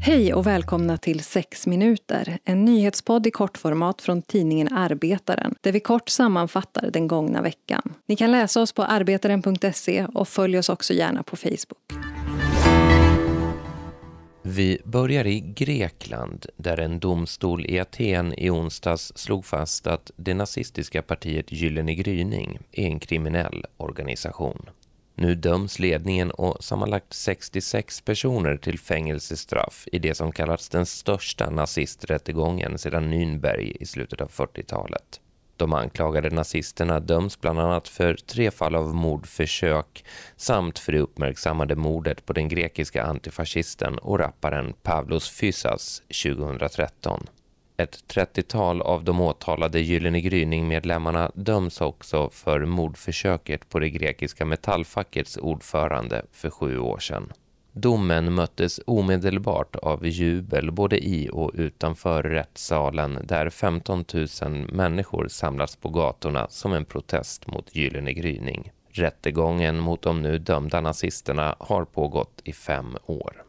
Hej och välkomna till 6 minuter, en nyhetspodd i kortformat från tidningen Arbetaren, där vi kort sammanfattar den gångna veckan. Ni kan läsa oss på arbetaren.se och följ oss också gärna på Facebook. Vi börjar i Grekland där en domstol i Aten i onsdags slog fast att det nazistiska partiet Gyllene gryning är en kriminell organisation. Nu döms ledningen och sammanlagt 66 personer till fängelsestraff i det som kallats den största nazisträttegången sedan Nürnberg i slutet av 40-talet. De anklagade nazisterna döms bland annat för tre fall av mordförsök samt för det uppmärksammade mordet på den grekiska antifascisten och rapparen Pavlos Fysas 2013. Ett 30-tal av de åtalade Gyllene gryning-medlemmarna döms också för mordförsöket på det grekiska metallfackets ordförande för sju år sedan. Domen möttes omedelbart av jubel både i och utanför rättssalen där 15 000 människor samlats på gatorna som en protest mot Gyllene gryning. Rättegången mot de nu dömda nazisterna har pågått i fem år.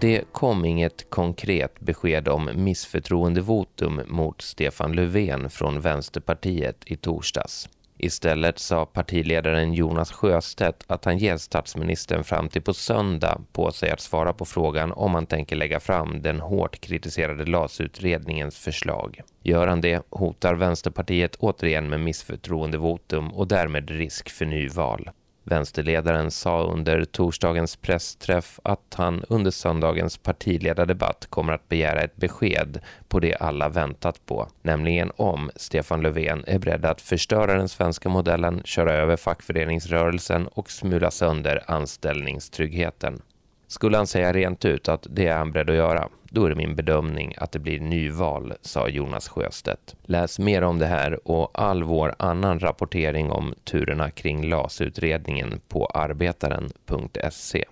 Det kom inget konkret besked om missförtroendevotum mot Stefan Löfven från Vänsterpartiet i torsdags. Istället sa partiledaren Jonas Sjöstedt att han ger statsministern fram till på söndag på sig att svara på frågan om han tänker lägga fram den hårt kritiserade LAS-utredningens förslag. Gör han det hotar Vänsterpartiet återigen med missförtroendevotum och därmed risk för nyval. Vänsterledaren sa under torsdagens pressträff att han under söndagens partiledardebatt kommer att begära ett besked på det alla väntat på, nämligen om Stefan Löfven är beredd att förstöra den svenska modellen, köra över fackföreningsrörelsen och smula sönder anställningstryggheten. Skulle han säga rent ut att det är han beredd att göra, då är det min bedömning att det blir nyval, sa Jonas Sjöstedt. Läs mer om det här och all vår annan rapportering om turerna kring LAS-utredningen på arbetaren.se.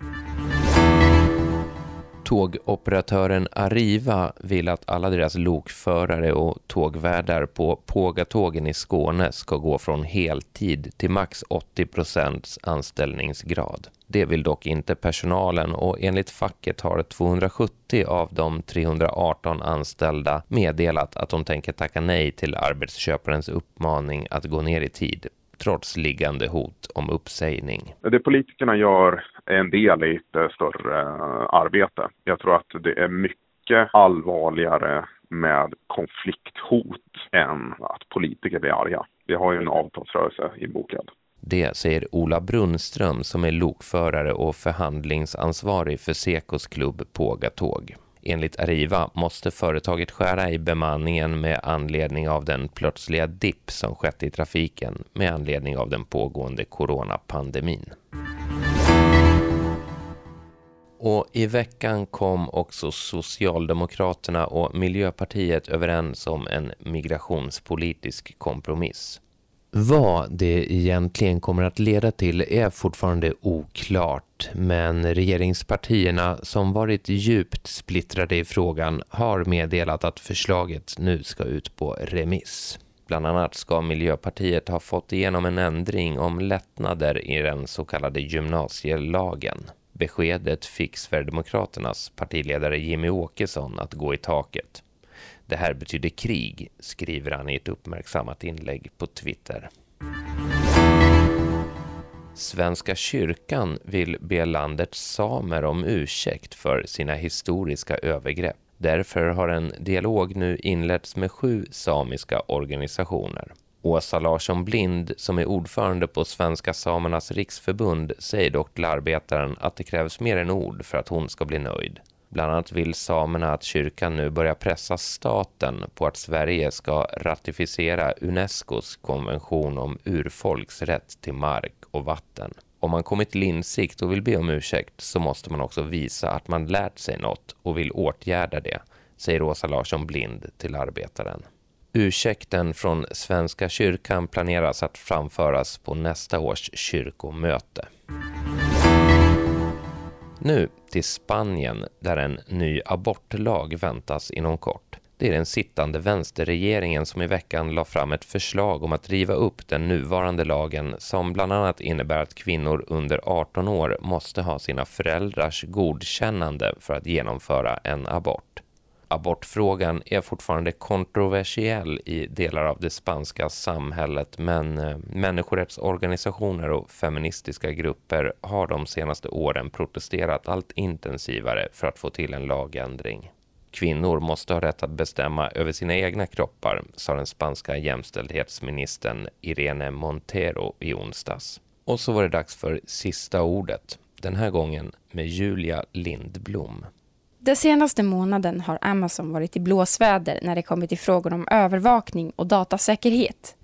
Tågoperatören Arriva vill att alla deras lokförare och tågvärdar på Pågatågen i Skåne ska gå från heltid till max 80 procents anställningsgrad. Det vill dock inte personalen och enligt facket har 270 av de 318 anställda meddelat att de tänker tacka nej till arbetsköparens uppmaning att gå ner i tid trots liggande hot om uppsägning. Det politikerna gör är en del i ett större arbete. Jag tror att det är mycket allvarligare med konflikthot än att politiker blir arga. Vi har ju en avtalsrörelse inbokad. Det säger Ola Brunnström som är lokförare och förhandlingsansvarig för Sekos klubb Pågatåg. Enligt Arriva måste företaget skära i bemanningen med anledning av den plötsliga dipp som skett i trafiken med anledning av den pågående coronapandemin. Och i veckan kom också Socialdemokraterna och Miljöpartiet överens om en migrationspolitisk kompromiss. Vad det egentligen kommer att leda till är fortfarande oklart, men regeringspartierna som varit djupt splittrade i frågan har meddelat att förslaget nu ska ut på remiss. Bland annat ska Miljöpartiet ha fått igenom en ändring om lättnader i den så kallade gymnasielagen. Beskedet fick Sverigedemokraternas partiledare Jimmy Åkesson att gå i taket. Det här betyder krig, skriver han i ett uppmärksammat inlägg på Twitter. Svenska kyrkan vill be landets samer om ursäkt för sina historiska övergrepp. Därför har en dialog nu inletts med sju samiska organisationer. Åsa Larsson Blind, som är ordförande på Svenska Samernas Riksförbund, säger dock till Arbetaren att det krävs mer än ord för att hon ska bli nöjd. Bland annat vill samerna att kyrkan nu börjar pressa staten på att Sverige ska ratificera Unescos konvention om urfolks rätt till mark och vatten. Om man kommit till insikt och vill be om ursäkt så måste man också visa att man lärt sig något och vill åtgärda det, säger Åsa Larsson Blind till Arbetaren. Ursäkten från Svenska kyrkan planeras att framföras på nästa års kyrkomöte. Nu till Spanien där en ny abortlag väntas inom kort. Det är den sittande vänsterregeringen som i veckan la fram ett förslag om att riva upp den nuvarande lagen som bland annat innebär att kvinnor under 18 år måste ha sina föräldrars godkännande för att genomföra en abort. Abortfrågan är fortfarande kontroversiell i delar av det spanska samhället men eh, människorättsorganisationer och feministiska grupper har de senaste åren protesterat allt intensivare för att få till en lagändring. Kvinnor måste ha rätt att bestämma över sina egna kroppar, sa den spanska jämställdhetsministern Irene Montero i onsdags. Och så var det dags för sista ordet, den här gången med Julia Lindblom. Den senaste månaden har Amazon varit i blåsväder när det kommer till frågor om övervakning och datasäkerhet.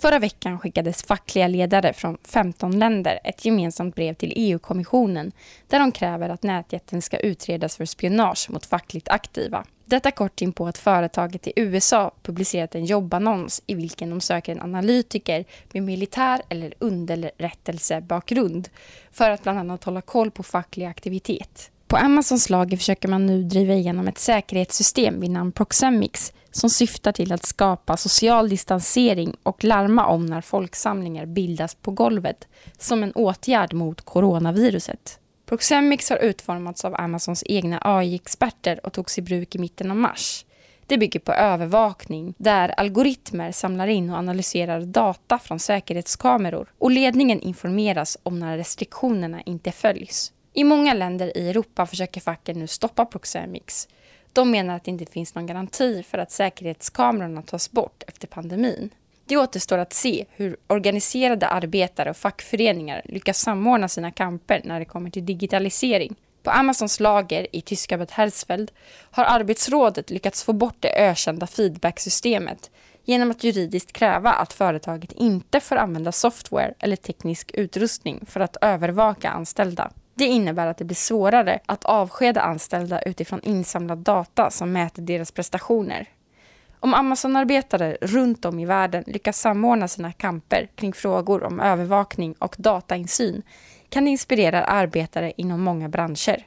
Förra veckan skickades fackliga ledare från 15 länder ett gemensamt brev till EU-kommissionen där de kräver att nätjätten ska utredas för spionage mot fackligt aktiva. Detta kort in på att företaget i USA publicerat en jobbannons i vilken de söker en analytiker med militär eller underrättelsebakgrund för att bland annat hålla koll på facklig aktivitet. På Amazons lager försöker man nu driva igenom ett säkerhetssystem vid namn Proxemics som syftar till att skapa social distansering och larma om när folksamlingar bildas på golvet som en åtgärd mot coronaviruset. Proxemics har utformats av Amazons egna AI-experter och togs i bruk i mitten av mars. Det bygger på övervakning där algoritmer samlar in och analyserar data från säkerhetskameror och ledningen informeras om när restriktionerna inte följs. I många länder i Europa försöker facken nu stoppa Proxemix. De menar att det inte finns någon garanti för att säkerhetskamerorna tas bort efter pandemin. Det återstår att se hur organiserade arbetare och fackföreningar lyckas samordna sina kamper när det kommer till digitalisering. På Amazons lager i tyska Bad Hersfeld har arbetsrådet lyckats få bort det ökända feedbacksystemet genom att juridiskt kräva att företaget inte får använda software eller teknisk utrustning för att övervaka anställda. Det innebär att det blir svårare att avskeda anställda utifrån insamlad data som mäter deras prestationer. Om Amazon-arbetare runt om i världen lyckas samordna sina kamper kring frågor om övervakning och datainsyn kan det inspirera arbetare inom många branscher.